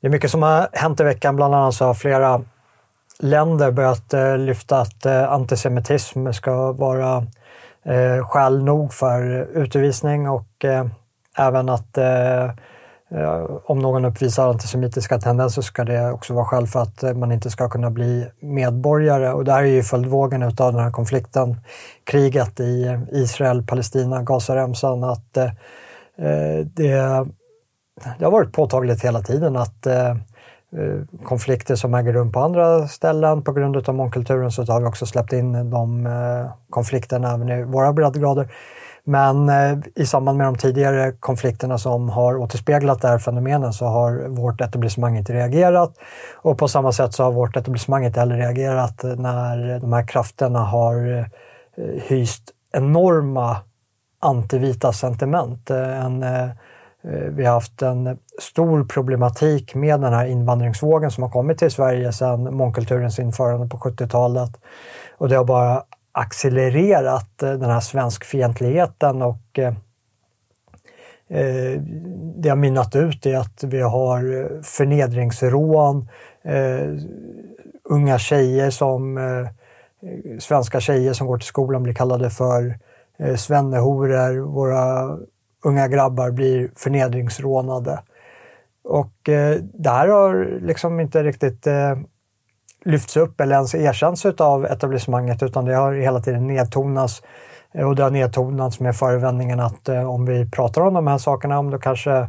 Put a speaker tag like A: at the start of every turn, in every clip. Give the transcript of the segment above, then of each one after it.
A: Det är mycket som har hänt i veckan. Bland annat så har flera länder börjat eh, lyfta att eh, antisemitism ska vara eh, skäl nog för utvisning och även att om någon uppvisar antisemitiska tendenser ska det också vara skäl för att man inte ska kunna bli medborgare. Och det här är ju följdvågen av den här konflikten, kriget i Israel, Palestina, Gazaremsan. Att det, det har varit påtagligt hela tiden att eh, eh, konflikter som äger rum på andra ställen på grund av mångkulturen så har vi också släppt in de eh, konflikterna även i våra breddgrader. Men eh, i samband med de tidigare konflikterna som har återspeglat det här fenomenet så har vårt etablissemang inte reagerat. Och på samma sätt så har vårt etablissemang inte heller reagerat när de här krafterna har eh, hyst enorma antivita sentiment. Eh, en, Eh, vi har haft en stor problematik med den här invandringsvågen som har kommit till Sverige sedan mångkulturens införande på 70-talet. Och det har bara accelererat eh, den här svenskfientligheten och eh, eh, det har mynnat ut i att vi har förnedringsrån, unga tjejer som svenska tjejer som går till skolan blir kallade för svennehoror. Våra unga grabbar blir förnedringsrånade. Och eh, det här har liksom inte riktigt eh, lyfts upp eller ens erkänts av etablissemanget utan det har hela tiden nedtonats. Eh, och det har nedtonats med förevändningen att eh, om vi pratar om de här sakerna, om då kanske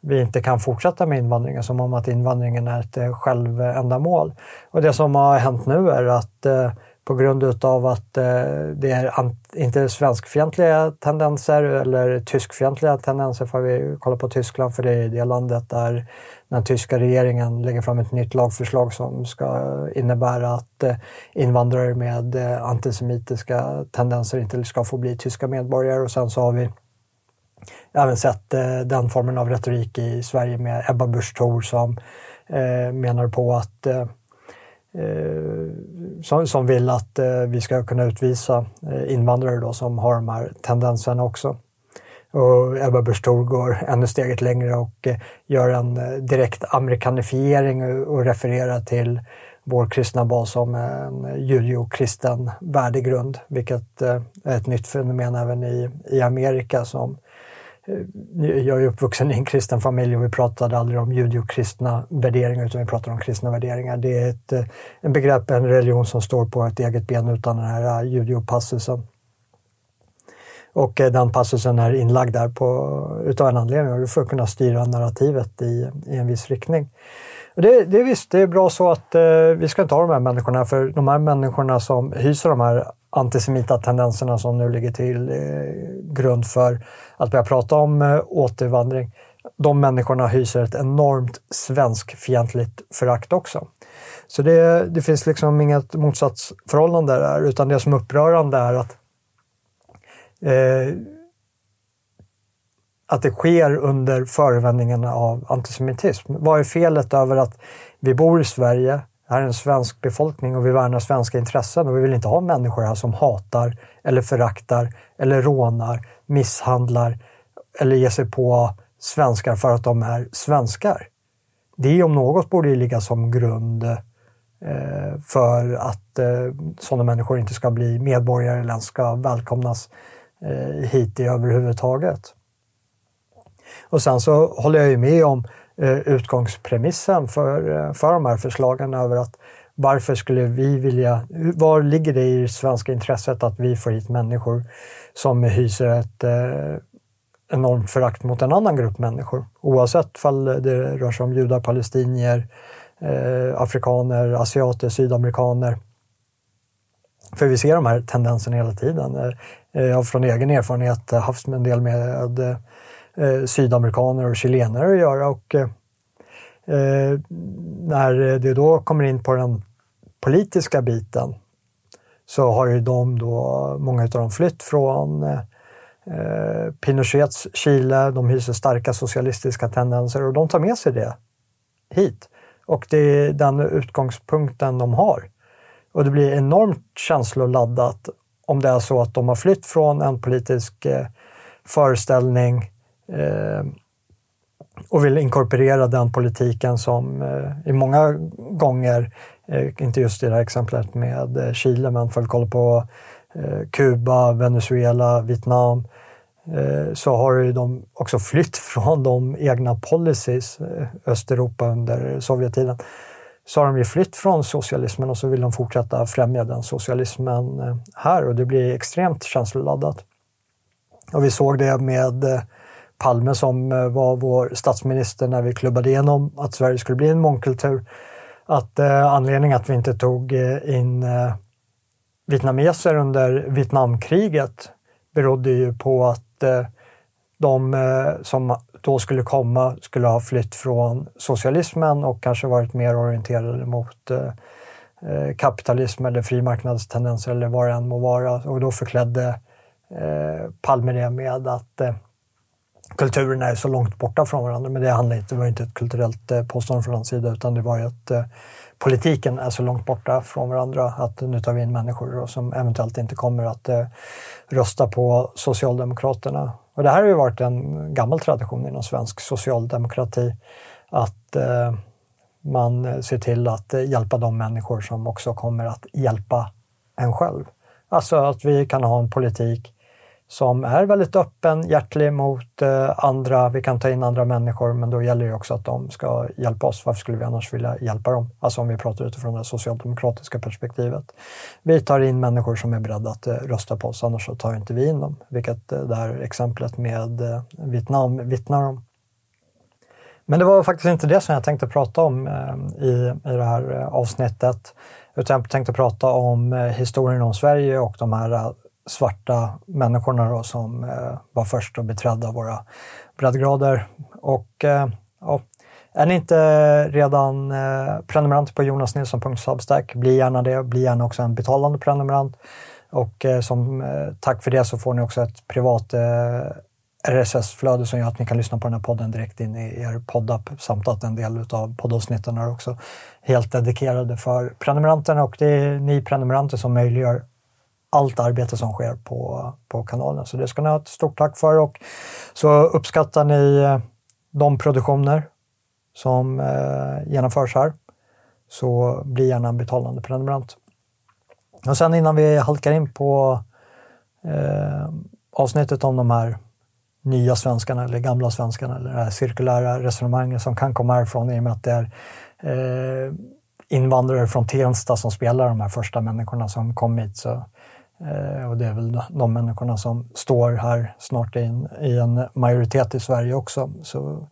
A: vi inte kan fortsätta med invandringen som om att invandringen är ett eh, självändamål. Och det som har hänt nu är att på grund utav att eh, det är inte svenskfientliga tendenser eller tyskfientliga tendenser, får vi kolla på Tyskland, för det är det landet där den tyska regeringen lägger fram ett nytt lagförslag som ska innebära att eh, invandrare med eh, antisemitiska tendenser inte ska få bli tyska medborgare. Och sen så har vi även sett eh, den formen av retorik i Sverige med Ebba Busch Thor som eh, menar på att eh, Eh, som, vill att eh, vi ska kunna utvisa eh, invandrare då som har de här tendenserna också. Och Ebba Busch går ännu steget längre och eh, gör en eh, direkt amerikanifiering och refererar till vår kristna bas som en judio-kristen värdegrund, vilket eh, är ett nytt fenomen även i, i Amerika. Som, Eh, jag är uppvuxen i en kristen familj och vi pratade aldrig om judio-kristna värderingar utan vi pratade om kristna värderingar. Det är ett eh, en begrepp, en religion som står på ett eget ben utan den här eh, judio-passusen. Och den passusen är inlagd där på, utav en anledning, för att kunna styra narrativet i, i en viss riktning. Och det, det är visst, det är bra så att eh, vi ska inte ha de här människorna, för de här människorna som hyser de här antisemita tendenserna som nu ligger till eh, grund för att börja prata om eh, återvandring, de människorna hyser ett enormt svenskfientligt förakt också. Så det, det finns liksom inget motsatsförhållande där, utan det som är upprörande är att eh, att det sker under förevändningarna av antisemitism. Vad är felet över att vi bor i Sverige, här är en svensk befolkning och vi värnar svenska intressen och vi vill inte ha människor här som hatar eller föraktar eller rånar, misshandlar eller ger sig på svenskar för att de är svenskar. Det om något borde ju ligga som grund eh, för att eh, sådana människor inte ska bli medborgare eller ens ska välkomnas Eh, hit i överhuvudtaget. Och sen så håller jag ju med om eh, Eh, utgångspremissen för, eh, för de här förslagen över att varför skulle vi vilja, var ligger det i det svenska intresset att vi får hit människor som hyser ett eh, enormt förakt mot en annan grupp människor? Oavsett fall det rör sig om judar, palestinier, eh, afrikaner, asiater, sydamerikaner. För vi ser de här tendenserna hela tiden. Eh, jag har från egen erfarenhet haft en del med eh, sydamerikaner och chilenare att göra och eh, eh, när det då kommer in på den politiska biten så har ju de då, många av dem flytt från eh, eh, Pinochets Chile, de hyser starka socialistiska tendenser och de tar med sig det hit. Och det är den utgångspunkten de har. Och det blir enormt känsloladdat om det är så att de har flytt från en politisk eh, föreställning Eh, och vill inkorporera den politiken som eh, i många gånger, eh, inte just i det här exemplet med Chile, men får vi kolla på Kuba, Venezuela, Vietnam, så har ju de också flytt från de egna policies, Östeuropa under Sovjettiden, så har de ju flytt från socialismen och så vill de fortsätta främja den socialismen här och det blir extremt känsloladdat. Och vi såg det med Palme som eh, var vår statsminister när vi klubbade igenom att Sverige skulle bli en mångkultur. Att eh, anledningen att vi inte tog eh, in eh, vietnameser under Vietnamkriget berodde ju på att eh, de eh, som då skulle komma skulle ha flytt från socialismen och kanske varit mer orienterade mot eh, eh kapitalism eller frimarknadstendenser eller vad det än må vara. Och då förklädde Palme det med att kulturerna är så långt borta från varandra. Men det, handlar inte, det var inte ett kulturellt eh, påstående från hans sida utan det var ju att eh, politiken är så långt borta från varandra att nu tar vi in människor då, som eventuellt inte kommer att eh, rösta på Socialdemokraterna. Och det här har ju varit en gammal tradition inom svensk socialdemokrati att eh, man ser till att eh, hjälpa de människor som också kommer att hjälpa en själv. Alltså att vi kan ha en politik som är väldigt öppen, hjärtlig mot eh, andra. Vi kan ta in andra människor, men då gäller det också att de ska hjälpa oss. Varför skulle vi annars vilja hjälpa dem? Alltså om vi pratar utifrån det socialdemokratiska perspektivet. Vi tar in människor som är beredda att eh, rösta på oss, annars så tar inte vi in dem. Vilket eh, det här exemplet med Vietnam vittnar om. Men det var faktiskt inte det som jag tänkte prata om i, i det här avsnittet. Utan jag tänkte prata om historien om Sverige och de här svarta människorna då, som eh, var först att beträda våra breddgrader. Och eh, ja, är ni inte redan eh, prenumerant på jonasnilsson.substack, bli gärna det. Bli gärna också en betalande prenumerant. Och eh, som eh, tack för det så får ni också ett privat eh, RSS-flöde som gör att ni kan lyssna på den här podden direkt in i er poddapp samt att en del av poddavsnitten är också helt dedikerade för prenumeranterna och det är ni prenumeranter som möjliggör allt arbete som sker på, på kanalen. Så det ska ni ha ett stort tack för och så uppskattar ni eh, de produktioner som eh, genomförs här så bli gärna en betalande prenumerant. Och sen innan vi halkar in på eh, avsnittet om de här nya svenskarna eller gamla svenskarna eller det här cirkulära resonemanget som kan komma härifrån i och med att det är eh, invandrare från Tensta som spelar de här första människorna som kom hit. Så Eh, och det är väl de människorna som står här snart in, i en majoritet i Sverige också. Så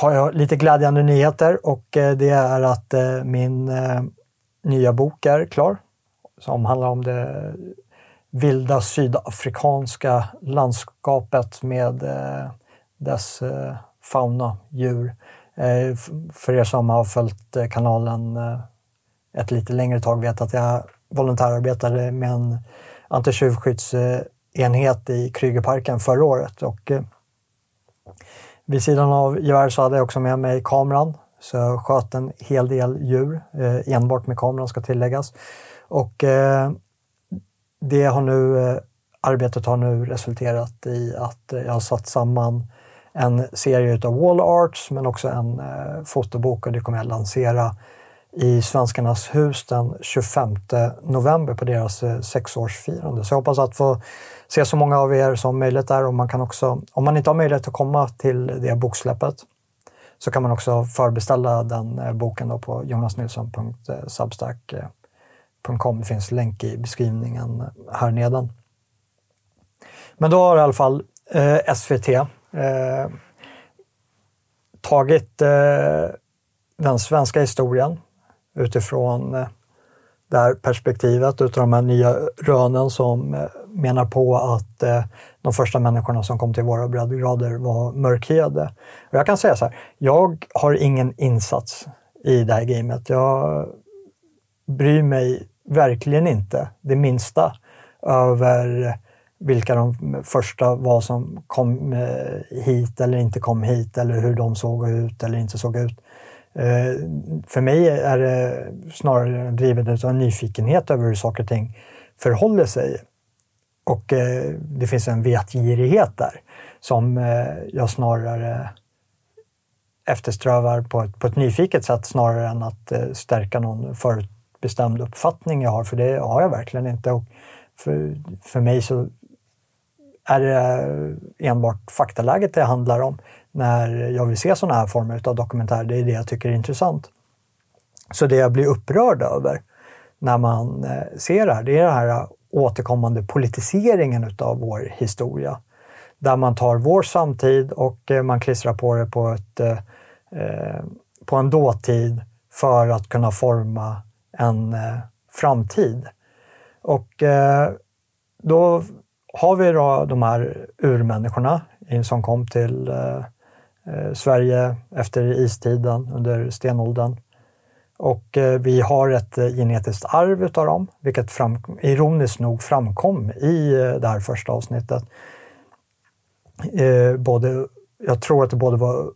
A: har jag lite glädjande nyheter och eh, det är att eh, min eh, nya bok är klar. Som handlar om det vilda sydafrikanska landskapet med dess fauna, djur. För er som har följt kanalen ett lite längre tag vet att jag volontärarbetade med en antitjuvskyddsenhet i Krügerparken förra året. Och, eh, vid sidan av gevär så hade jag också med mig kameran. Så jag sköt en hel del djur, eh, enbart med kameran ska tilläggas. Och eh, det har nu, eh, arbetet har nu resulterat i att jag har satt samman en serie av wall arts men också en eh, fotobok och det kommer jag lansera i Svenskarnas hus den 25 november på deras eh, sexårsfirande. Så jag hoppas att få se så många av er som möjligt där och man kan också, om man inte har möjlighet att komma till det boksläppet så kan man också förbeställa den eh, boken då på jonasnilsson.substack.com. Eh, det finns länk i beskrivningen här nedan. Men då har i alla fall eh, SVT eh, tagit eh, den svenska historien utifrån eh, det här perspektivet, utav de här nya rönen som eh, menar på att eh, de första människorna som kom till våra breddgrader var mörkhyade. Och jag kan säga så här, jag har ingen insats i det här gamet. Jag bryr mig verkligen inte det minsta över vilka de första var som kom hit eller inte kom hit eller hur de såg ut eller inte såg ut. Eh, för mig är det snarare drivet av nyfikenhet över hur saker och ting förhåller sig. Och eh, det finns en vetgirighet där som eh, jag snarare eftersträvar på ett, på ett nyfiket sätt snarare än att stärka någon förutbestämd uppfattning jag har, för det har jag verkligen inte. Och för, för mig så är det enbart faktaläget det handlar om när jag vill se sådana här former av dokumentär. Det är det jag tycker är intressant. Så det jag blir upprörd över när man eh, ser det här, det är den här återkommande politiseringen utav vår historia. Där man tar vår samtid och eh, man klistrar på det på, ett, eh, eh, på en dåtid för att kunna forma en framtid. Och då har vi då de här urmänniskorna som kom till Eh, Sverige efter istiden under stenåldern. Och eh, vi har ett eh, genetiskt arv utav dem, vilket fram, ironiskt nog framkom i det här första avsnittet. både, jag tror att det både var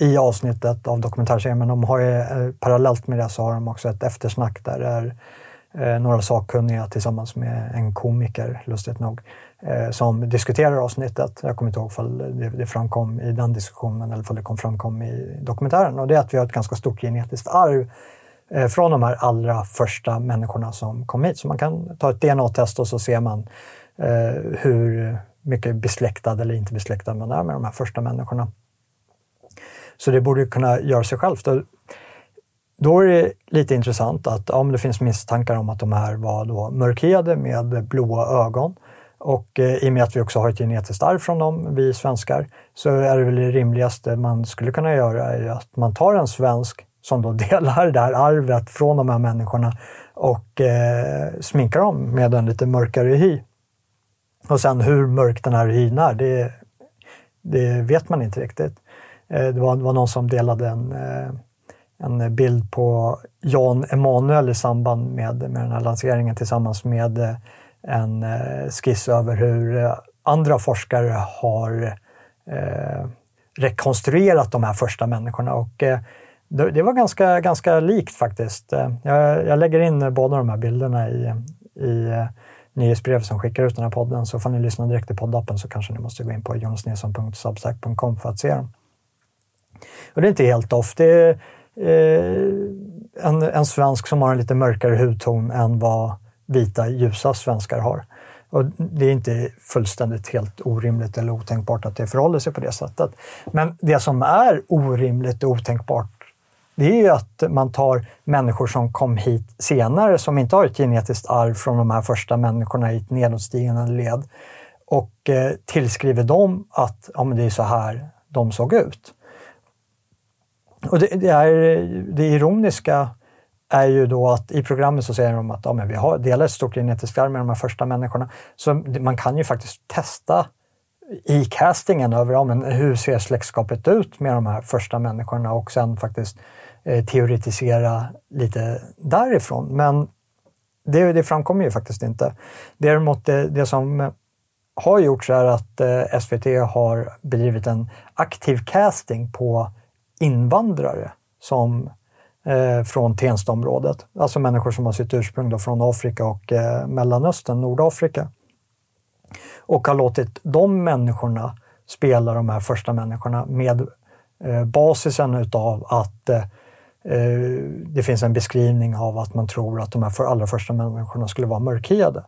A: i avsnittet av dokumentärserien, men de har ju, parallellt med det så har de också ett eftersnack där det är Eh, några sakkunniga tillsammans med en komiker, lustigt nog, eh, som diskuterar avsnittet. Jag kommer inte ihåg om det, det framkom i den diskussionen eller om det kom framkom i dokumentären. Och det är att vi har ett ganska stort genetiskt arv Eh, från de här allra första människorna som kom hit. Så man kan ta ett DNA-test och så ser man eh, hur mycket besläktad eller inte besläktad man är med de här första människorna. Så det borde kunna göra sig självt. Då är det lite intressant att om det finns misstankar om att de här var då mörkhyade med blåa ögon och eh, i och med att vi också har ett genetiskt arv från dem, vi svenskar, så är det väl det rimligaste man skulle kunna göra är att man tar en svensk som då delar det här arvet från de här människorna och eh, sminkar dem med en lite mörkare hy. Och sen hur mörk den här hyn är, det, det vet man inte riktigt. Eh, det, var, det, var, någon som delade en, eh, en bild på Jan Emanuel i samband med, med den här lanseringen tillsammans med eh, en eh, skiss över hur eh, andra forskare har rekonstruerat de här första människorna. Och, det, var ganska, ganska likt faktiskt. Jag, jag lägger in båda de här bilderna i, i nyhetsbrev som skickar ut den här podden, så får ni lyssna direkt i poddappen så kanske ni måste gå in på jonasnilsson.substack.com för att se dem. Och det är inte helt off. Det är Eh, en, en svensk som har en lite mörkare hudton än vad vita, ljusa svenskar har. Och det är inte fullständigt helt orimligt eller otänkbart att det förhåller sig på det sättet. Men det som är orimligt och otänkbart det är ju att man tar människor som kom hit senare, som inte har ett genetiskt arv från de här första människorna i ett nedåtstigande led och eh, tillskriver dem att ja, men det är så här de såg ut. Och det, det, är, det ironiska är ju då att i programmet så säger de att ja, men vi har, delar ett stort genetiskt arv med de här första människorna. Så man kan ju faktiskt testa i castingen över ja, men hur ser släktskapet ut med de här första människorna och sen faktiskt Eh, teoretisera lite därifrån. Men det, det framkommer ju faktiskt inte. Däremot det, det som eh, har gjorts är att eh, SVT har bedrivit en aktiv casting på invandrare som eh, från Tenstaområdet. Alltså människor som har sitt ursprung då från Afrika och eh, Mellanöstern, Nordafrika. Och har låtit de människorna spela de här första människorna med eh, basisen utav att eh, eh det finns en beskrivning av att man tror att de här allra första människorna skulle vara mörkhyade.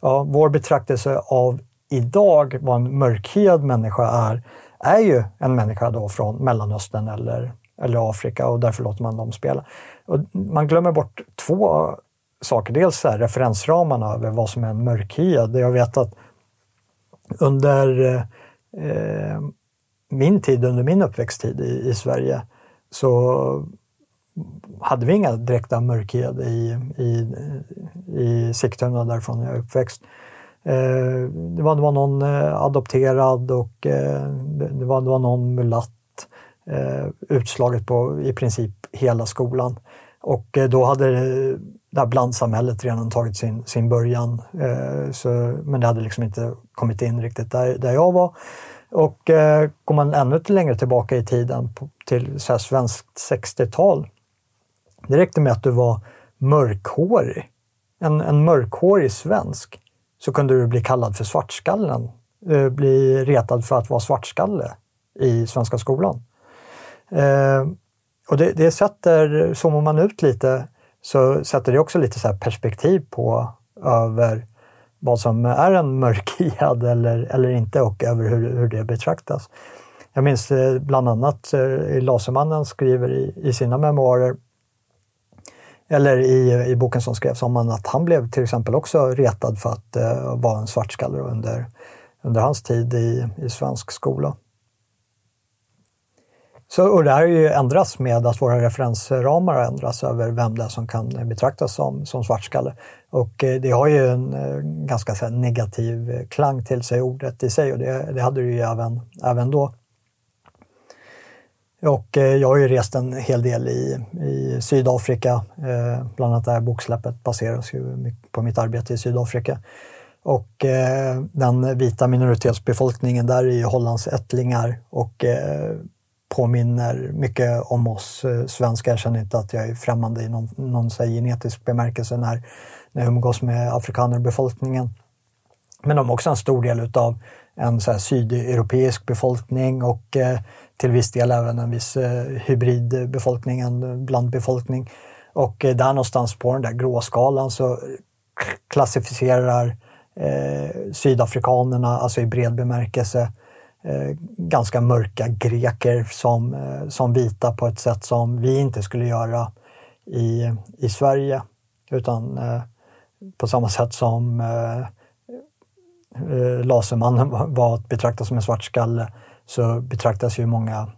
A: Ja, vår betraktelse av idag vad en mörkhyad människa är, är ju en människa då från Mellanöstern eller, eller Afrika och därför låter man dem spela. Och man glömmer bort två saker. Dels här, referensramarna över vad som är en mörkhyad. Jag vet att under eh, min tid, under min uppväxttid i, i Sverige, så hade vi inga direkta mörkhyade i, i, i Sigtuna därifrån jag är uppväxt. Eh, det, var, det var någon eh, adopterad och eh, det, var, det var någon mulatt utslaget på i princip hela skolan. Och då hade det här blandsamhället redan tagit sin, sin början. Så, men det hade liksom inte kommit in riktigt där, där jag var. Och eh, går man ännu längre tillbaka i tiden, på, till så här svenskt 60-tal, det räckte med att du var mörkhårig. En, en mörkhårig svensk. Så kunde du bli kallad för svartskallen. Eh, bli retad för att vara svartskalle i svenska skolan. Eh, och det, det sätter, zoomar man ut lite, så sätter det också lite så perspektiv på över vad som är en mörkhyad eller, eller inte och över hur, hur det betraktas. Jag minns eh, bland annat Lasermannen skriver i, i sina memoarer eller i, i boken som skrevs om honom, att han blev till exempel också retad för att eh, vara en svartskalle under, under hans tid i, i svensk skola. Så, och det här har ju ändrats med att våra referensramar har ändrats över vem det är som kan betraktas som, som svartskalle. Och eh, det har ju en eh, ganska här, negativ eh, klang till sig, ordet i sig, och det, det hade det ju även, även då. Och eh, jag har ju rest en hel del i, i Sydafrika. Eh, bland annat det här boksläppet baseras ju på mitt arbete i Sydafrika. Och eh, den vita minoritetsbefolkningen där är ju Hollands ättlingar och eh, påminner mycket om oss eh, svenskar. Jag känner inte att jag är främmande i någon, någon här, genetisk bemärkelse när, när jag umgås med afrikanerbefolkningen. Men de är också en stor del utav en så sydeuropeisk befolkning och till viss del även en viss eh, hybridbefolkning, en blandbefolkning. Och eh, där någonstans på den där gråskalan så klassificerar eh, sydafrikanerna, alltså i bred bemärkelse, eh, ganska mörka greker som, eh, som vita på ett sätt som vi inte skulle göra i, i Sverige. Utan eh, på samma sätt som eh, eh Lasermannen var att betrakta som en svartskalle så betraktas ju många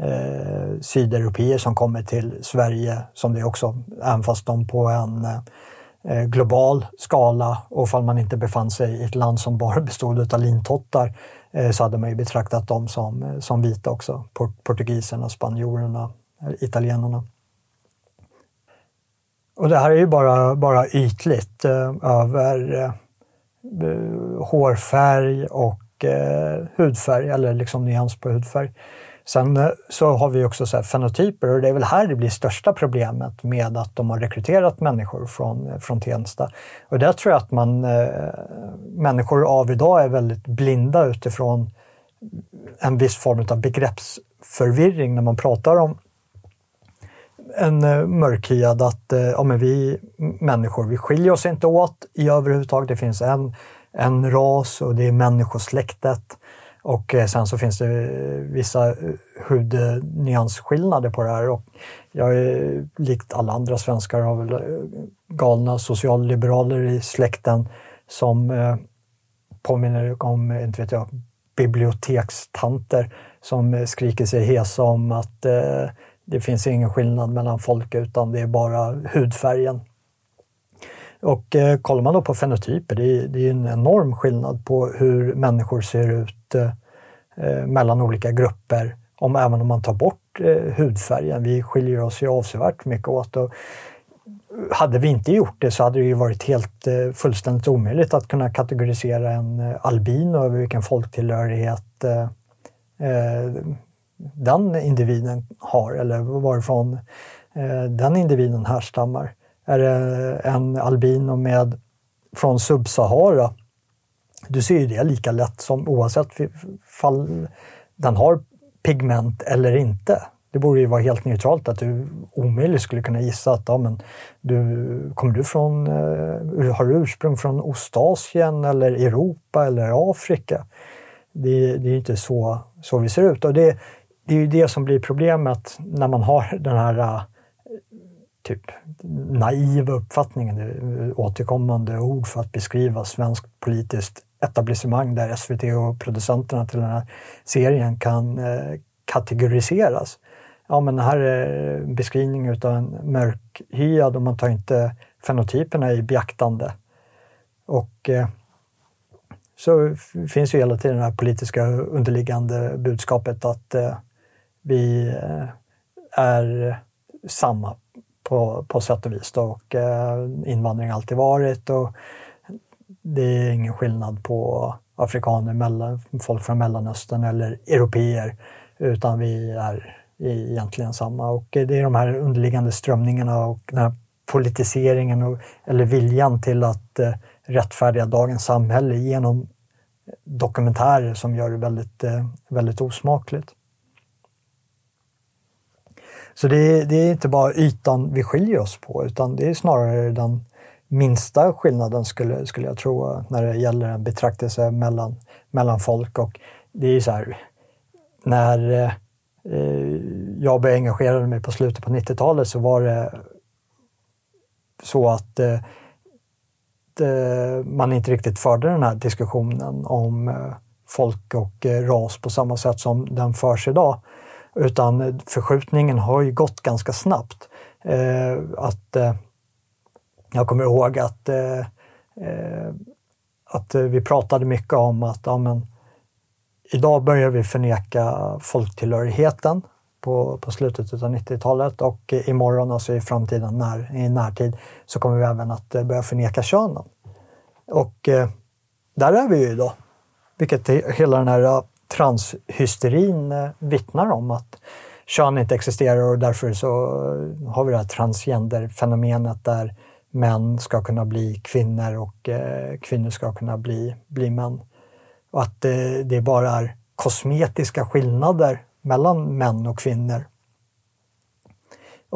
A: eh, sydeuropeer som kommer till Sverige som det också, även fast de på en eh, global skala och ifall man inte befann sig i ett land som bara bestod av lintottar eh, så hade man ju betraktat dem som, eh, som vita också, portugiserna, spanjorerna, eh, italienarna. Och det här är ju bara, bara ytligt eh, över eh, eh hårfärg och Eh, hudfärg eller liksom nyans på hudfärg. Sen eh, så har vi också så fenotyper och det är väl här det blir största problemet med att de har rekryterat människor från, eh, från Tensta. Och där tror jag att man, eh, människor av idag är väldigt blinda utifrån en viss form av begreppsförvirring när man pratar om en eh, mörkhyad att eh, ja, men vi människor, vi skiljer oss inte åt i överhuvudtaget. Det finns en en ras och det är människosläktet. Och eh, sen så finns det eh, vissa eh, hudnyansskillnader på det här. Och jag är likt alla andra svenskar har väl galna socialliberaler i släkten som påminner om, inte vet jag, bibliotekstanter som skriker sig hesa om att det finns ingen skillnad mellan folk utan det är bara hudfärgen. Och eh, kollar man då på fenotyper, det är, det är en enorm skillnad på hur människor ser ut eh, eh, mellan olika grupper, om, även om man tar bort eh, hudfärgen. Vi skiljer oss ju avsevärt mycket åt. Och hade vi inte gjort det så hade det ju varit helt eh, fullständigt omöjligt att kunna kategorisera en eh, albino över vilken folktillhörighet eh, eh, den individen har eller varifrån eh, den individen härstammar. Är det en albino med, från Subsahara, du ser ju det lika lätt som oavsett fall den har pigment eller inte. Det borde ju vara helt neutralt att du omöjligt skulle kunna gissa att ja, men du, kommer du från, eh, har du ursprung från Ostasien eller Europa eller Afrika? Det, det är inte så, så vi ser ut och det, det är ju det som blir problemet när man har den här eh, typ naiva uppfattningen, återkommande ord för att beskriva svenskt politiskt etablissemang där SVT och producenterna till den här serien kan eh, kategoriseras. Ja, men här är beskrivning av en mörkhyad och man tar inte fenotyperna i beaktande. Och eh, så finns ju hela tiden det här politiska underliggande budskapet att eh, vi eh, är samma på, på sätt och vis. Då. Och, eh, invandring har alltid varit och det är ingen skillnad på afrikaner, mellan, folk från Mellanöstern eller europeer, utan vi är egentligen samma. Och eh, det är de här underliggande strömningarna och den här politiseringen och, eller viljan till att eh, rättfärdiga dagens samhälle genom dokumentärer som gör det väldigt, eh, väldigt osmakligt. Så det är, det är inte bara ytan vi skiljer oss på, utan det är snarare den minsta skillnaden skulle, skulle jag tro när det gäller en betraktelse mellan, mellan folk. Och det är så här, när eh, jag började engagera mig på slutet på 90-talet så var det så att eh, man inte riktigt förde den här diskussionen om eh, folk och eh, ras på samma sätt som den förs idag. Utan förskjutningen har ju gått ganska snabbt. Eh, att, eh, jag kommer ihåg att, eh, eh att vi pratade mycket om att ja, men, idag börjar vi förneka folktillhörigheten på, på slutet av 90-talet och imorgon, alltså i framtiden, när, i närtid, så kommer vi även att eh, börja förneka könen. Och eh, där är vi ju idag. Vilket hela den här transhysterin eh, vittnar om att kön inte existerar och därför så har vi det här transgenderfenomenet där män ska kunna bli kvinnor och eh, kvinnor ska kunna bli, bli män. Och att eh, det bara är kosmetiska skillnader mellan män och kvinnor.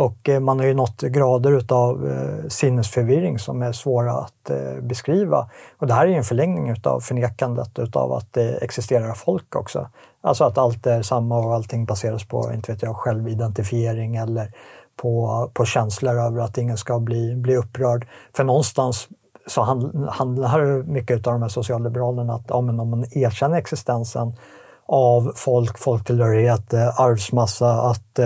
A: Och eh, man har ju nått grader utav eh, sinnesförvirring som är svåra att eh, beskriva. Och det här är en förlängning utav förnekandet utav att det existerar folk också. Alltså att allt är samma och allting baseras på, inte vet jag, självidentifiering eller på, på känslor över att ingen ska bli, bli upprörd. För någonstans så handlar mycket av de här socialliberalerna att ja, men om man erkänner existensen av folk, folktillhörighet, arvsmassa, att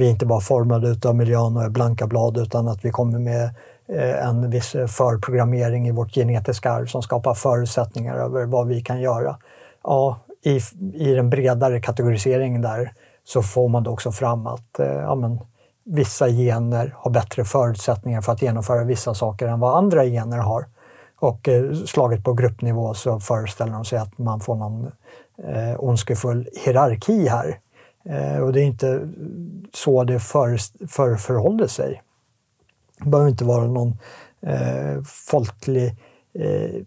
A: vi inte bara formade av miljön och är blanka blad utan att vi kommer med eh, en viss förprogrammering i vårt genetiska arv som skapar förutsättningar över vad vi kan göra. Ja, i, i den bredare kategoriseringen där så får man då också fram att eh, ja, men, vissa gener har bättre förutsättningar för att genomföra vissa saker än vad andra gener har. Och eh, slaget på gruppnivå så föreställer de sig att man får någon eh, ondskefull hierarki här. Eh, och det är inte så det för, för, förhåller sig. Det behöver inte vara någon eh, folklig eh,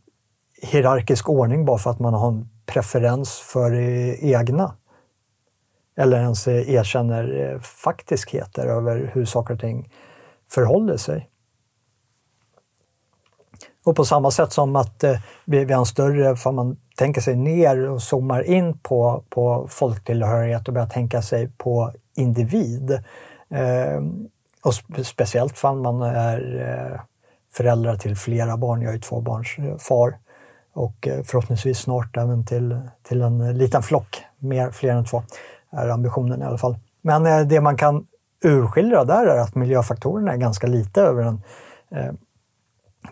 A: hierarkisk ordning bara för att man har en preferens för det egna. Eller ens erkänner eh, faktiskheter över hur saker och ting förhåller sig. Och på samma sätt som att eh, vi, vi har en större, för man tänker sig ner och zoomar in på, på folktillhörighet och börjar tänka sig på individ. Eh, och spe, speciellt om man är eh, föräldrar till flera barn. Jag är tvåbarnsfar eh, far och eh, förhoppningsvis snart även till, till en liten flock, mer, fler än två, är ambitionen i alla fall. Men eh, det man kan urskilja där är att miljöfaktorerna är ganska lite över den eh,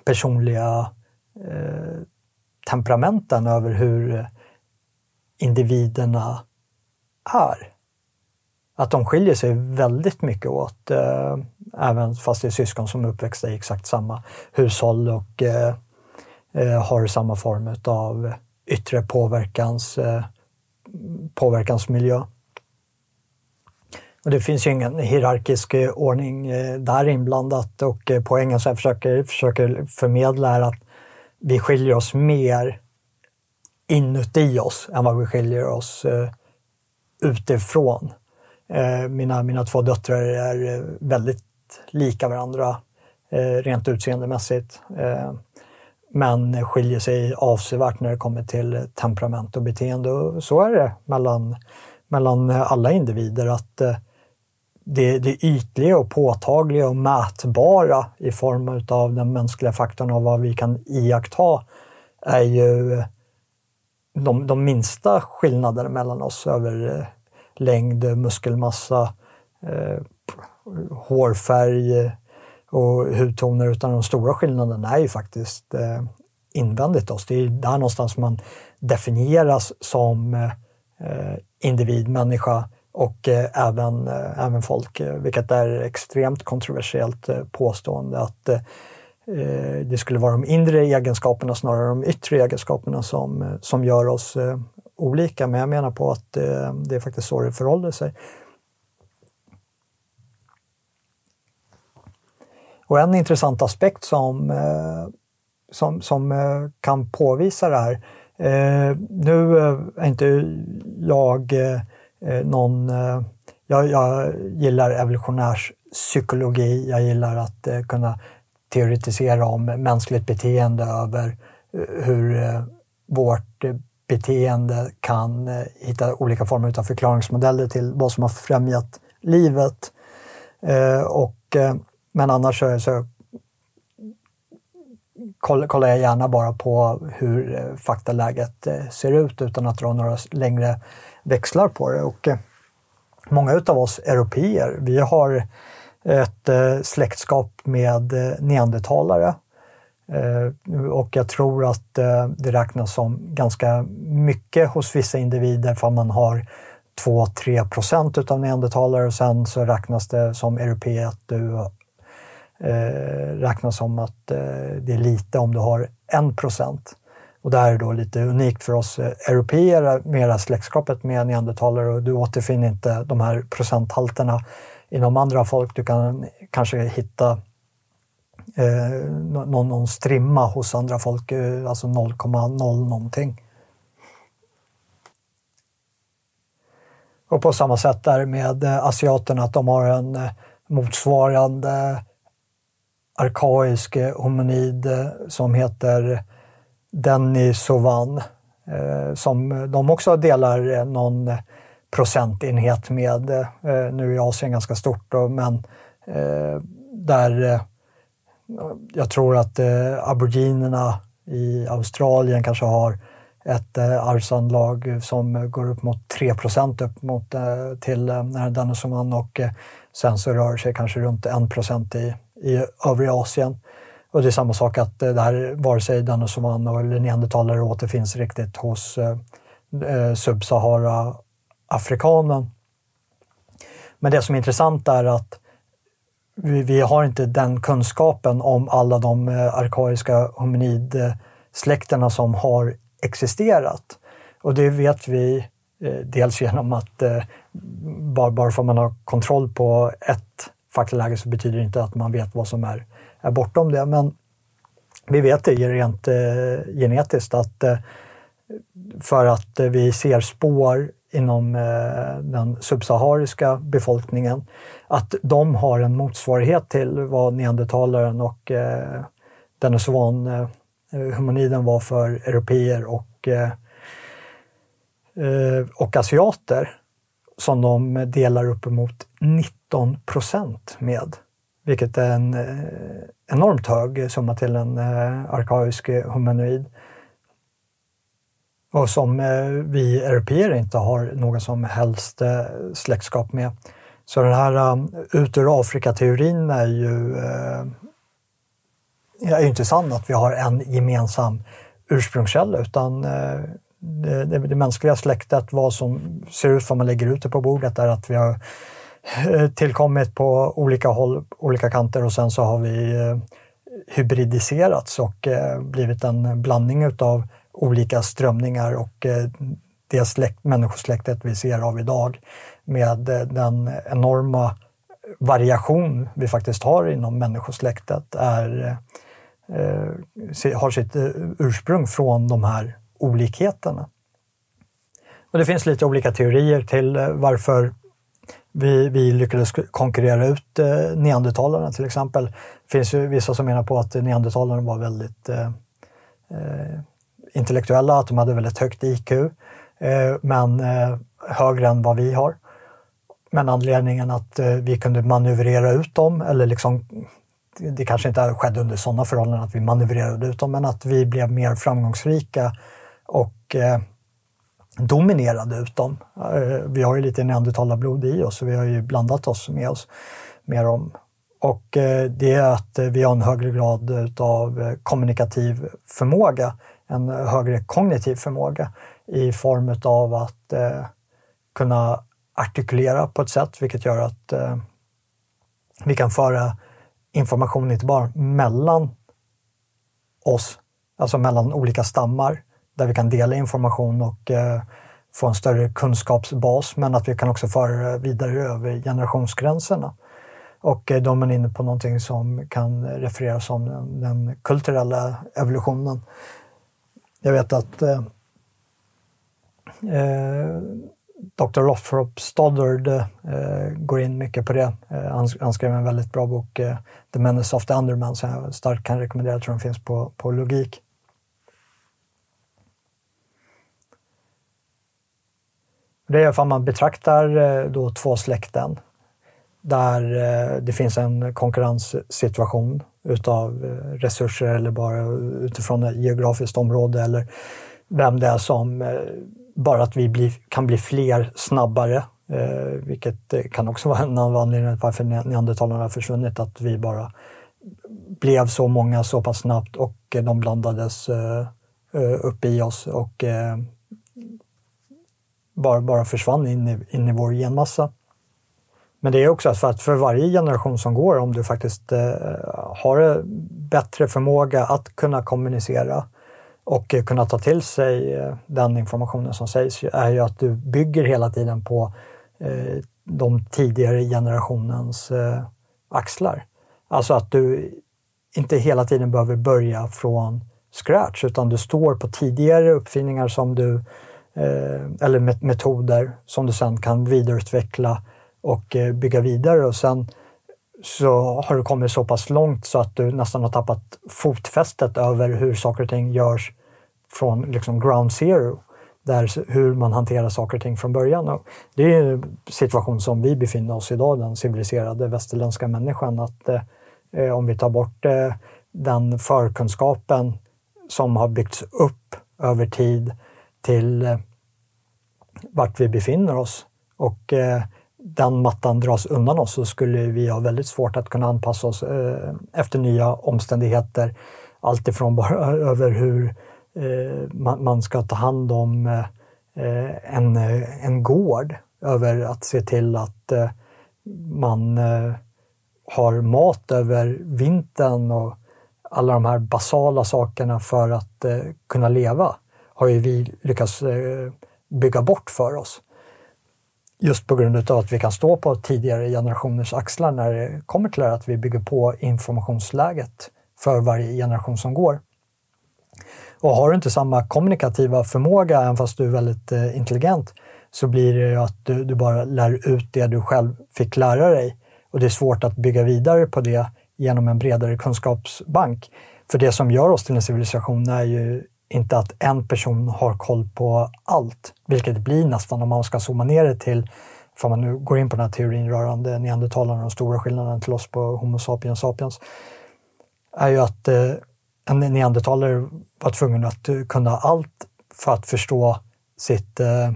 A: personliga eh, temperamenten över hur eh, individerna är. Att de skiljer sig väldigt mycket åt, eh, även fast det är syskon som är uppväxta i exakt samma hushåll och eh, eh har samma form av yttre påverkans, eh, påverkansmiljö. Och det finns ju ingen hierarkisk eh, ordning eh, där inblandat och eh, poängen som jag försöker, försöker förmedla är att vi skiljer oss mer inuti oss än vad vi skiljer oss eh, utifrån. Eh, mina, mina två döttrar är eh, väldigt lika varandra eh, rent utseendemässigt. Men skiljer sig avsevärt när det kommer till temperament och beteende. Och så är det mellan, mellan alla individer. att det, det ytliga och påtagliga och mätbara i form av den mänskliga faktorn och vad vi kan iaktta är ju de, de minsta skillnaderna mellan oss över längd, muskelmassa, eh, hårfärg eh, och hudtoner utan de stora skillnaderna är ju faktiskt eh, invändigt oss. Det är där någonstans man definieras som eh, eh, individ, människa och eh, även, eh, även folk, vilket är extremt kontroversiellt eh, påstående att det skulle vara de inre egenskaperna snarare än de yttre egenskaperna som, som gör oss olika. Men jag menar på att eh, det är faktiskt så det förhåller sig. Och en intressant aspekt som, eh, som, som eh, kan påvisa det här, nu är inte jag eh, någon, eh, jag, jag gillar evolutionärspsykologi, jag gillar att eh, kunna teoretisera om mänskligt beteende över hur eh, vårt beteende kan eh, hitta olika former av förklaringsmodeller till vad som har främjat livet. Eh, och, eh, men annars så, så kollar jag gärna bara på hur eh, faktaläget eh, ser ut utan att dra några längre växlar på det. Och eh, många utav oss europeer, vi har ett släktskap med neandertalare. Eh, och jag tror att eh, det räknas som ganska mycket hos vissa individer för man har 2-3 procent utav neandertalare och sen så räknas det som europé att du eh, räknas som att eh, det är lite om du har 1 procent. Och det här är då lite unikt för oss europeer, mera släktskapet med neandertalare och du återfinner inte de här procenthalterna inom andra folk. Du kan kanske hitta eh, någon, någon strimma hos andra folk, eh, alltså 0,0 någonting. Och på samma sätt där med eh, asiaterna, att de har en eh, motsvarande arkaisk eh, hominid som heter Denisovan, som de också delar någon procentenhet med. Nu är Asien ganska stort, men där jag tror att eh, aboriginerna i Australien kanske har ett eh, arvsanlag som går upp mot 3 procent upp mot, eh, till eh, Danosuman och eh, sen så rör sig kanske runt 1 i, i övriga Asien. Och det är samma sak att eh, det här, vare sig Danosuman eller neandertalare återfinns riktigt hos eh, eh, Subsahara-afrikanen. Men det som är intressant är att vi, vi, har inte den kunskapen om alla de eh, arkaiska hominidsläkterna som har existerat. Och det vet vi eh, dels genom att eh, bara, bara för att man har kontroll på ett faktaläge så betyder det inte att man vet vad som är, är bortom det. Men vi vet det rent eh, genetiskt att för att vi ser spår inom den subsahariska befolkningen, att de har en motsvarighet till vad neandertalaren och eh, denisovan, eh, humaniden var för europeer och, eh, eh, och asiater som de delar uppemot 19 procent med. Vilket är en eh, enormt hög summa till en eh, arkaisk humanoid och som eh, vi europeer inte har någon som helst eh, släktskap med. Så den här um, ut ur Afrika-teorin är ju eh, är inte sann att vi har en gemensam ursprungskälla utan eh, det, det, det, mänskliga släktet, vad som ser ut vad man lägger ut det på bordet, är att vi har eh, tillkommit på olika håll, olika kanter och sen så har vi eh, hybridiserats och blivit en blandning utav olika strömningar och det släkt, människosläktet vi ser av idag med eh, den enorma variation vi faktiskt har inom människosläktet är, eh, har sitt eh, ursprung från de här olikheterna. Och det finns lite olika teorier till varför vi, vi lyckades konkurrera ut neandertalarna till exempel. Det finns ju vissa som menar på att neandertalarna var väldigt eh, intellektuella, att de hade väldigt högt IQ, eh, men eh, högre än vad vi har. Men anledningen att eh, vi kunde manövrera ut dem, eller liksom, det kanske inte skedde under sådana förhållanden att vi manövrerade ut dem, men att vi blev mer framgångsrika och eh, dominerade ut dem. Eh, vi har ju lite neandertalarblod i oss, så vi har ju blandat oss med oss med dem. Och det är att vi har en högre grad av kommunikativ förmåga en högre kognitiv förmåga i form av att kunna artikulera på ett sätt vilket gör att eh, vi kan föra information inte bara mellan oss, alltså mellan olika stammar där vi kan dela information och eh, få en större kunskapsbas, men att vi kan också föra det vidare över generationsgränserna. Och eh, då är inne på någonting som kan refereras som den, den kulturella evolutionen jag vet att eh, eh, Dr. Lothrop Stoddard eh, går in mycket på det. Eh, han, han, skrev en väldigt bra bok, eh, The Menace of the Underman, som jag starkt kan rekommendera. Jag tror den finns på, på Logik. Det är ifall man betraktar eh, då två släkten där eh, det finns en konkurrenssituation utav eh, resurser eller bara utifrån ett geografiskt område eller vem det är som eh, bara att vi blir, kan bli fler snabbare, eh, vilket eh, kan också vara en av anledningarna till varför neandertalarna har försvunnit, att vi bara blev så många så pass snabbt och eh, de blandades eh, eh, upp i oss och eh, bara, bara försvann in i, in i vår genmassa. Men det är också för att för varje generation som går, om du faktiskt eh, har bättre förmåga att kunna kommunicera och eh, kunna ta till sig eh, den informationen som sägs, är ju att du bygger hela tiden på eh, de tidigare generationens axlar. Alltså att du inte hela tiden behöver börja från scratch, utan du står på tidigare uppfinningar som du eller metoder som du sen kan vidareutveckla och bygga vidare. Och sen så har du kommit så pass långt så att du nästan har tappat fotfästet över hur saker och ting görs från liksom ground zero. Där hur man hanterar saker och ting från början. Och det är en situation som vi befinner oss i idag, den civiliserade västerländska människan. Att eh, om vi tar bort eh, den förkunskapen som har byggts upp över tid till eh, vart vi befinner oss och eh, den mattan dras undan oss så skulle vi ha väldigt svårt att kunna anpassa oss eh, efter nya omständigheter. Alltifrån bara över hur eh, man, man ska ta hand om eh, en, eh, en gård, över att se till att man har mat över vintern och alla de här basala sakerna för att kunna leva har ju vi lyckats eh, bygga bort för oss. Just på grund av att vi kan stå på tidigare generationers axlar när det kommer till att vi bygger på informationsläget för varje generation som går. Och har du inte samma kommunikativa förmåga, även fast du är väldigt eh, intelligent, så blir det ju att du, du, bara lär ut det du själv fick lära dig. Och det är svårt att bygga vidare på det genom en bredare kunskapsbank. För det som gör oss till en civilisation är ju inte att en person har koll på allt, vilket det blir nästan om man ska zooma ner det till, för man nu går in på den här teorin rörande neandertalarna och de stora skillnaderna till oss på Homo sapiens sapiens, är ju att eh, en neandertalare var tvungen att kunna allt för att förstå sitt, eh,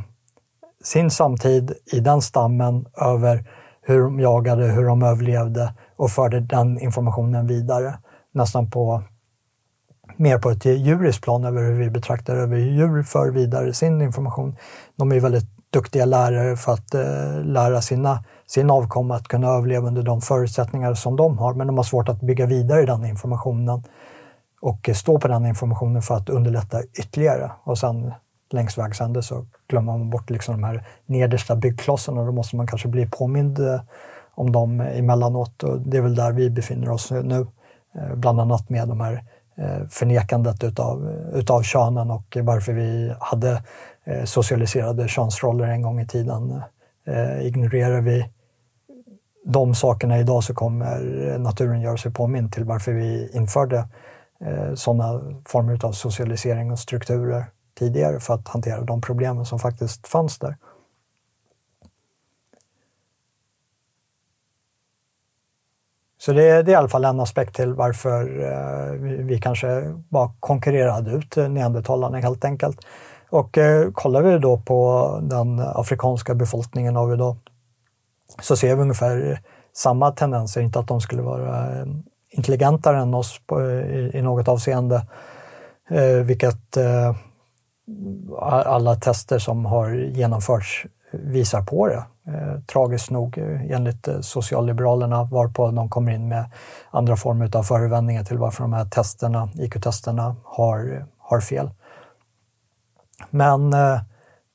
A: sin samtid i den stammen över hur de jagade, hur de överlevde och förde den informationen vidare nästan på mer på ett djuriskt plan över hur vi betraktar över hur djur för vidare sin information. De är väldigt duktiga lärare för att eh, lära sina, sin avkomma att kunna överleva under de förutsättningar som de har, men de har svårt att bygga vidare den informationen och stå på den informationen för att underlätta ytterligare. Och sen längs vägs ände så glömmer man bort liksom de här nedersta byggklossarna och då måste man kanske bli påmind eh, om dem emellanåt och det är väl där vi befinner oss nu. Eh, bland annat med de här Eh, Eh, förnekandet utav, utav könen och varför vi hade eh, socialiserade könsroller en gång i tiden. Eh, ignorerar vi de sakerna idag så kommer naturen göra sig påmind till varför vi införde sådana former av socialisering och strukturer tidigare för att hantera de problemen som faktiskt fanns där. Så det, det, är i alla fall en aspekt till varför eh, vi, vi, kanske bara konkurrerade ut neandertalarna helt enkelt. Och eh, kollar vi då på den afrikanska befolkningen av idag så ser vi ungefär samma tendenser, inte att de skulle vara eh, intelligentare än oss på, i, i, något avseende, eh, vilket eh, alla tester som har genomförts visar på det. Eh, tragiskt nog eh, enligt eh, socialliberalerna varpå de kommer in med andra former av förevändningar till varför de här testerna, IQ-testerna har, eh, har fel. Men eh,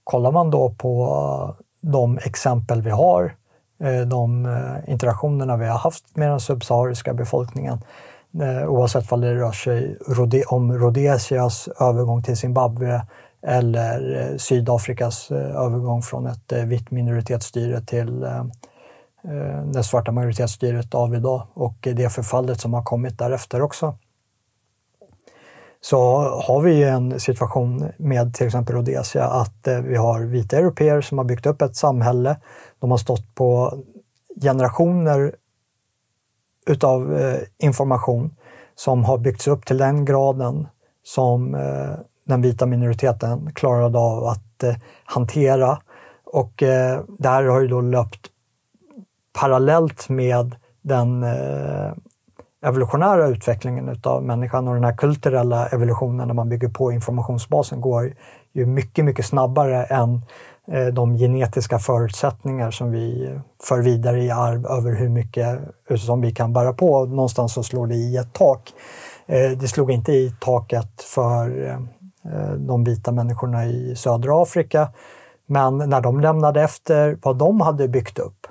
A: kollar man då på de exempel vi har, eh, de interaktionerna vi har haft med den subsahariska befolkningen, oavsett om det rör sig om Rhodesias övergång till Zimbabwe eller eh, Sydafrikas eh, övergång från ett eh, vitt minoritetsstyre till det svarta majoritetsstyret av idag och det förfallet som har kommit därefter också så har vi en situation med till exempel Rhodesia att vi har vita europeer som har byggt upp ett samhälle. De har stått på generationer utav information som har byggts upp till den graden som eh, den vita minoriteten klarade av att eh, hantera. Och eh, här har ju då löpt parallellt med den eh, evolutionära utvecklingen utav människan och den här kulturella evolutionen när man bygger på informationsbasen går ju mycket, mycket snabbare än eh, de genetiska förutsättningar som vi för vidare i arv över hur mycket som vi kan bära på. Någonstans så slår det i ett tak. Eh, det slog inte i taket för eh, Eh, de vita människorna i södra Afrika. Men när de lämnade efter vad de hade byggt upp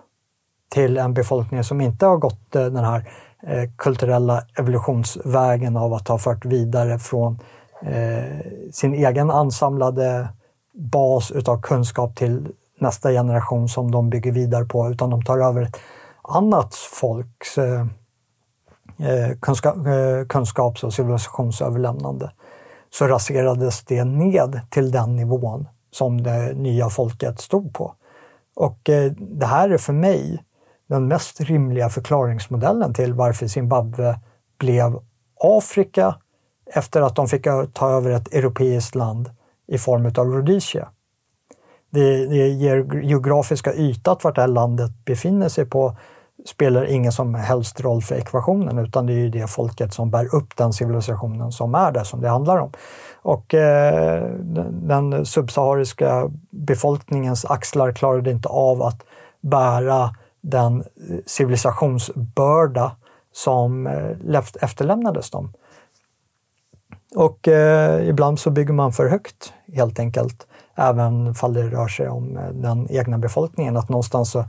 A: till en befolkning som inte har gått eh, den här eh, kulturella evolutionsvägen av att ha fört vidare från sin egen ansamlade bas utav kunskap till nästa generation som de bygger vidare på, utan de tar över ett annat folks kunskaps och civilisationsöverlämnande. Så raserades det ned till den nivån som det nya folket stod på. Och eh, det här är för mig den mest rimliga förklaringsmodellen till varför Zimbabwe blev Afrika efter att de fick ta över ett europeiskt land i form av Rhodesia. Det, det ger geografiska ytat vart det här landet befinner sig på spelar ingen som helst roll för ekvationen utan det är ju det folket som bär upp den civilisationen som är där som det handlar om. Och eh, den subsahariska befolkningens axlar klarade inte av att bära den eh, civilisationsbörda som eh, efterlämnades dem. Och eh, ibland så bygger man för högt helt enkelt, även fall det rör sig om eh, den egna befolkningen. Att någonstans så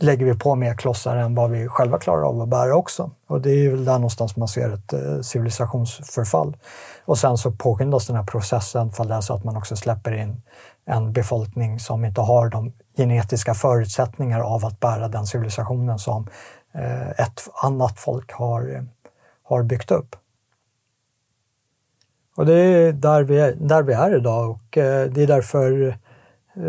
A: lägger vi på mer klossar än vad vi själva klarar av att bära också. Och det är väl där någonstans man ser ett eh, civilisationsförfall. Och sen så påskyndas den här processen för det är så att man också släpper in en befolkning som inte har de genetiska förutsättningar av att bära den civilisationen som eh, ett annat folk har, eh, har byggt upp. Och det är där vi är, där vi är idag och det är därför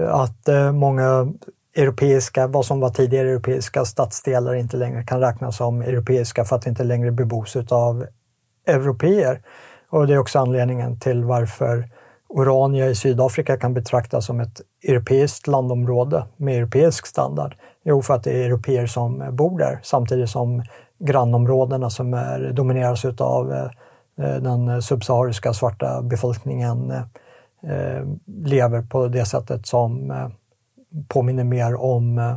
A: att många europeiska, vad som var tidigare europeiska stadsdelar inte längre kan räknas som europeiska för att det inte längre bebos av europeer. Och det är också anledningen till varför Orania i Sydafrika kan betraktas som ett europeiskt landområde med europeisk standard. Jo, för att det är europeer som bor där samtidigt som grannområdena som är, domineras av eh, den subsahariska svarta befolkningen eh, lever på det sättet som eh, påminner mer om eh,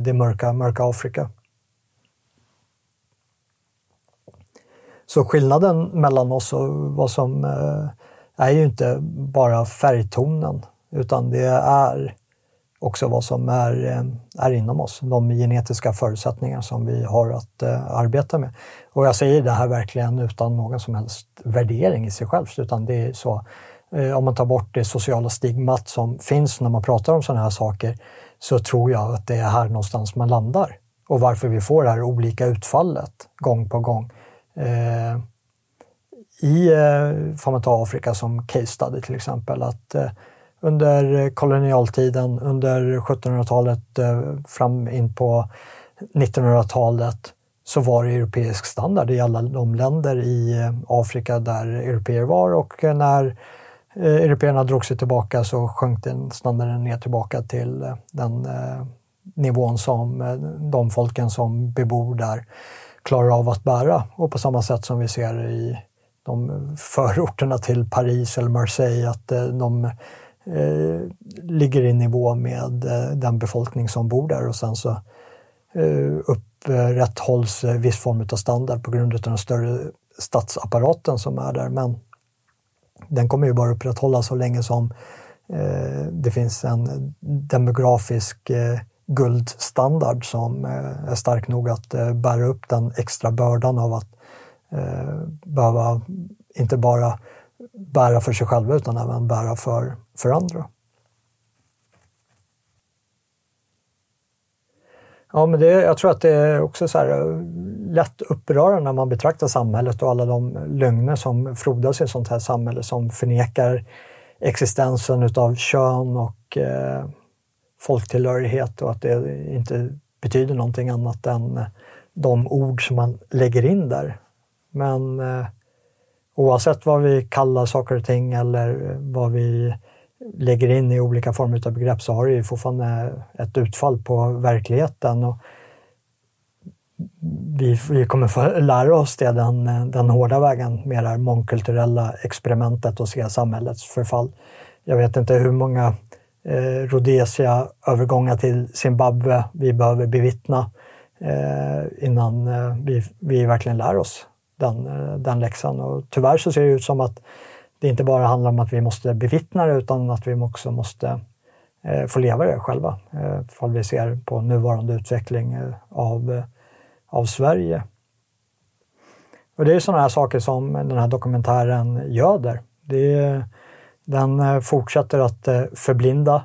A: det mörka, mörka Afrika. Så skillnaden mellan oss och vad som eh, är ju inte bara färgtonen utan det är också vad som är, eh, är inom oss, de genetiska förutsättningar som vi har att uh, arbeta med. Och jag säger det här verkligen utan någon som helst värdering i sig själv, utan det är så, uh, Eh, om man tar bort det sociala stigmat som finns när man pratar om sådana här saker, så tror jag att det är här någonstans man landar. Och varför vi får det här olika utfallet gång på gång. Eh, i, eh, får man ta Afrika som case study till exempel, att eh, under kolonialtiden, under 1700-talet eh, fram in på 1900-talet så var det europeisk standard i alla de länder i eh, Afrika där europeer var och när Eh, européerna drog sig tillbaka så sjönk den standarden ner tillbaka till eh, den eh, nivån som de folken som bebor där klarar av att bära. Och på samma sätt som vi ser i de förorterna till Paris eller Marseille, att de ligger i nivå med den befolkning som bor där och sen så upprätthålls viss form av standard på grund av den större statsapparaten som är där. Men den kommer ju bara upprätthållas så länge som eh, det finns en demografisk eh, guldstandard som eh, är stark nog att eh, bära upp den extra bördan av att eh, behöva inte bara bära för sig själva utan även bära för, för andra. Ja, men det, jag tror att det är också så här, eh, lätt upprörande när man betraktar samhället och alla de lögner som frodas i ett sånt här samhälle som förnekar existensen utav kön och eh, folktillhörighet och att det inte betyder någonting annat än eh, de ord som man lägger in där. Men eh, oavsett vad vi kallar saker och ting eller eh, vad vi lägger in i olika former av begrepp så har det ju fortfarande ett utfall på verkligheten. Och vi, vi kommer få lära oss det den, den hårda vägen med det här mångkulturella experimentet och se samhällets förfall. Jag vet inte hur många eh, Rhodesia-övergångar till Zimbabwe vi behöver bevittna eh, innan eh, vi, vi verkligen lär oss den, eh, den läxan. Och tyvärr så ser det ut som att det inte bara handlar om att vi måste bevittna det utan att vi också måste eh, få leva det själva. Eh, ifall vi ser på nuvarande utveckling eh, av, eh, av Sverige. Och det är sådana här saker som den här dokumentären göder. Det den eh, fortsätter att förblinda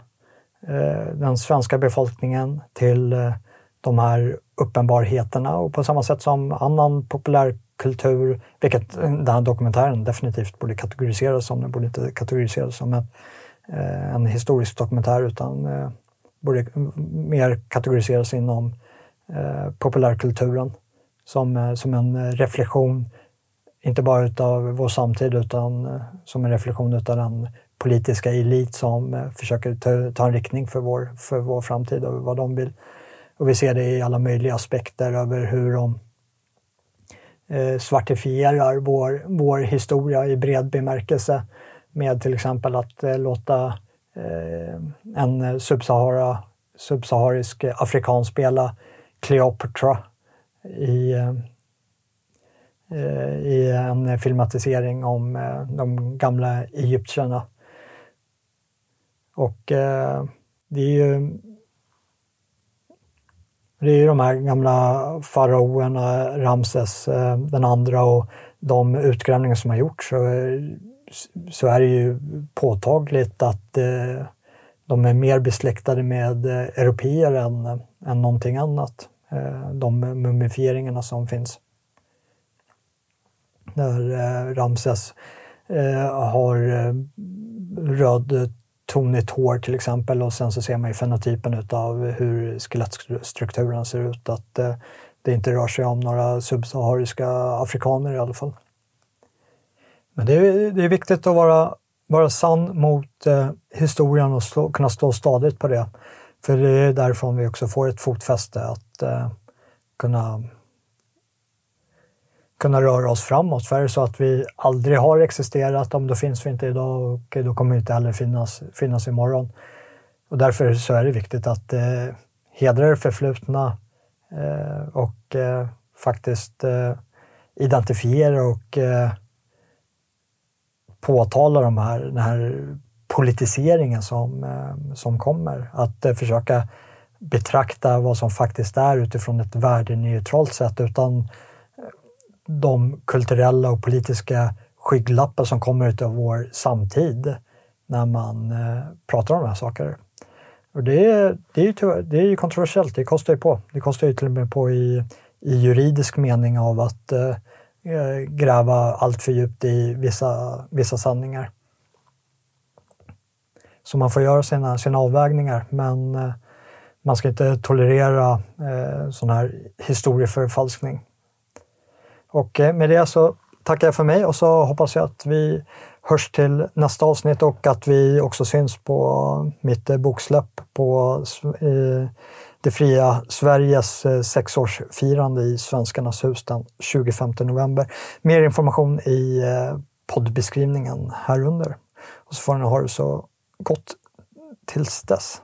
A: den svenska befolkningen till de här uppenbarheterna och på samma sätt som annan populär kultur, vilket den här dokumentären definitivt borde kategoriseras som. Den borde inte kategoriseras som en, eh, en historisk dokumentär utan eh, borde mer kategoriseras inom eh, populärkulturen som, eh, som en reflektion, inte bara utav vår samtid utan eh, som en reflektion utav den politiska elit som eh, försöker ta, ta en riktning för vår, för vår framtid och vad de vill. Och vi ser det i alla möjliga aspekter över hur de eh, svartifierar vår, vår historia i bred bemärkelse med till exempel att eh, låta eh, en subsahara, subsaharisk afrikan spela Cleopatra i, eh, i en filmatisering om eh, de gamla egyptierna. Och eh, det är ju det är ju de här gamla faraoerna, Ramses eh, den andra och de utgrävningar som har gjorts så, eh, så är det ju påtagligt att eh, de är mer besläktade med europeer än, än någonting annat. De mumifieringarna som finns. Där Ramses har röd tonigt hår till exempel och sen så ser man ju fenotypen av hur skelettstrukturen ser ut. Att eh, det inte rör sig om några subsahariska afrikaner i alla fall. Men det är, det är viktigt att vara, vara sann mot eh, historien och stå, kunna stå stadigt på det. För det är därifrån vi också får ett fotfäste att eh, kunna kunna röra oss framåt. För är det så att vi aldrig har existerat, då finns vi inte idag och då kommer vi inte heller finnas, finnas imorgon. Och därför så är det viktigt att eh, hedra det förflutna eh, och eh, faktiskt eh, identifiera och eh, påtala de här, den här politiseringen som, eh, som kommer. Att eh, försöka betrakta vad som faktiskt är utifrån ett värdeneutralt sätt utan de kulturella och politiska skygglappar som kommer av vår samtid när man eh, pratar om de här sakerna. Och det, är, det, är ju, det är ju kontroversiellt, det kostar ju på. Det kostar ju till och med på i, i juridisk mening av att eh, eh gräva allt för djupt i vissa, vissa sanningar. Så man får göra sina, sina avvägningar, men eh, man ska inte tolerera eh, sån här historieförfalskning. Och eh, med det så tackar jag för mig och så hoppas jag att vi hörs till nästa avsnitt och att vi också syns på mitt eh, boksläpp på det fria Sveriges eh, sexårsfirande i Svenskarnas hus den 25 november. Mer information i poddbeskrivningen här under. Och så får ni ha det så gott tills dess.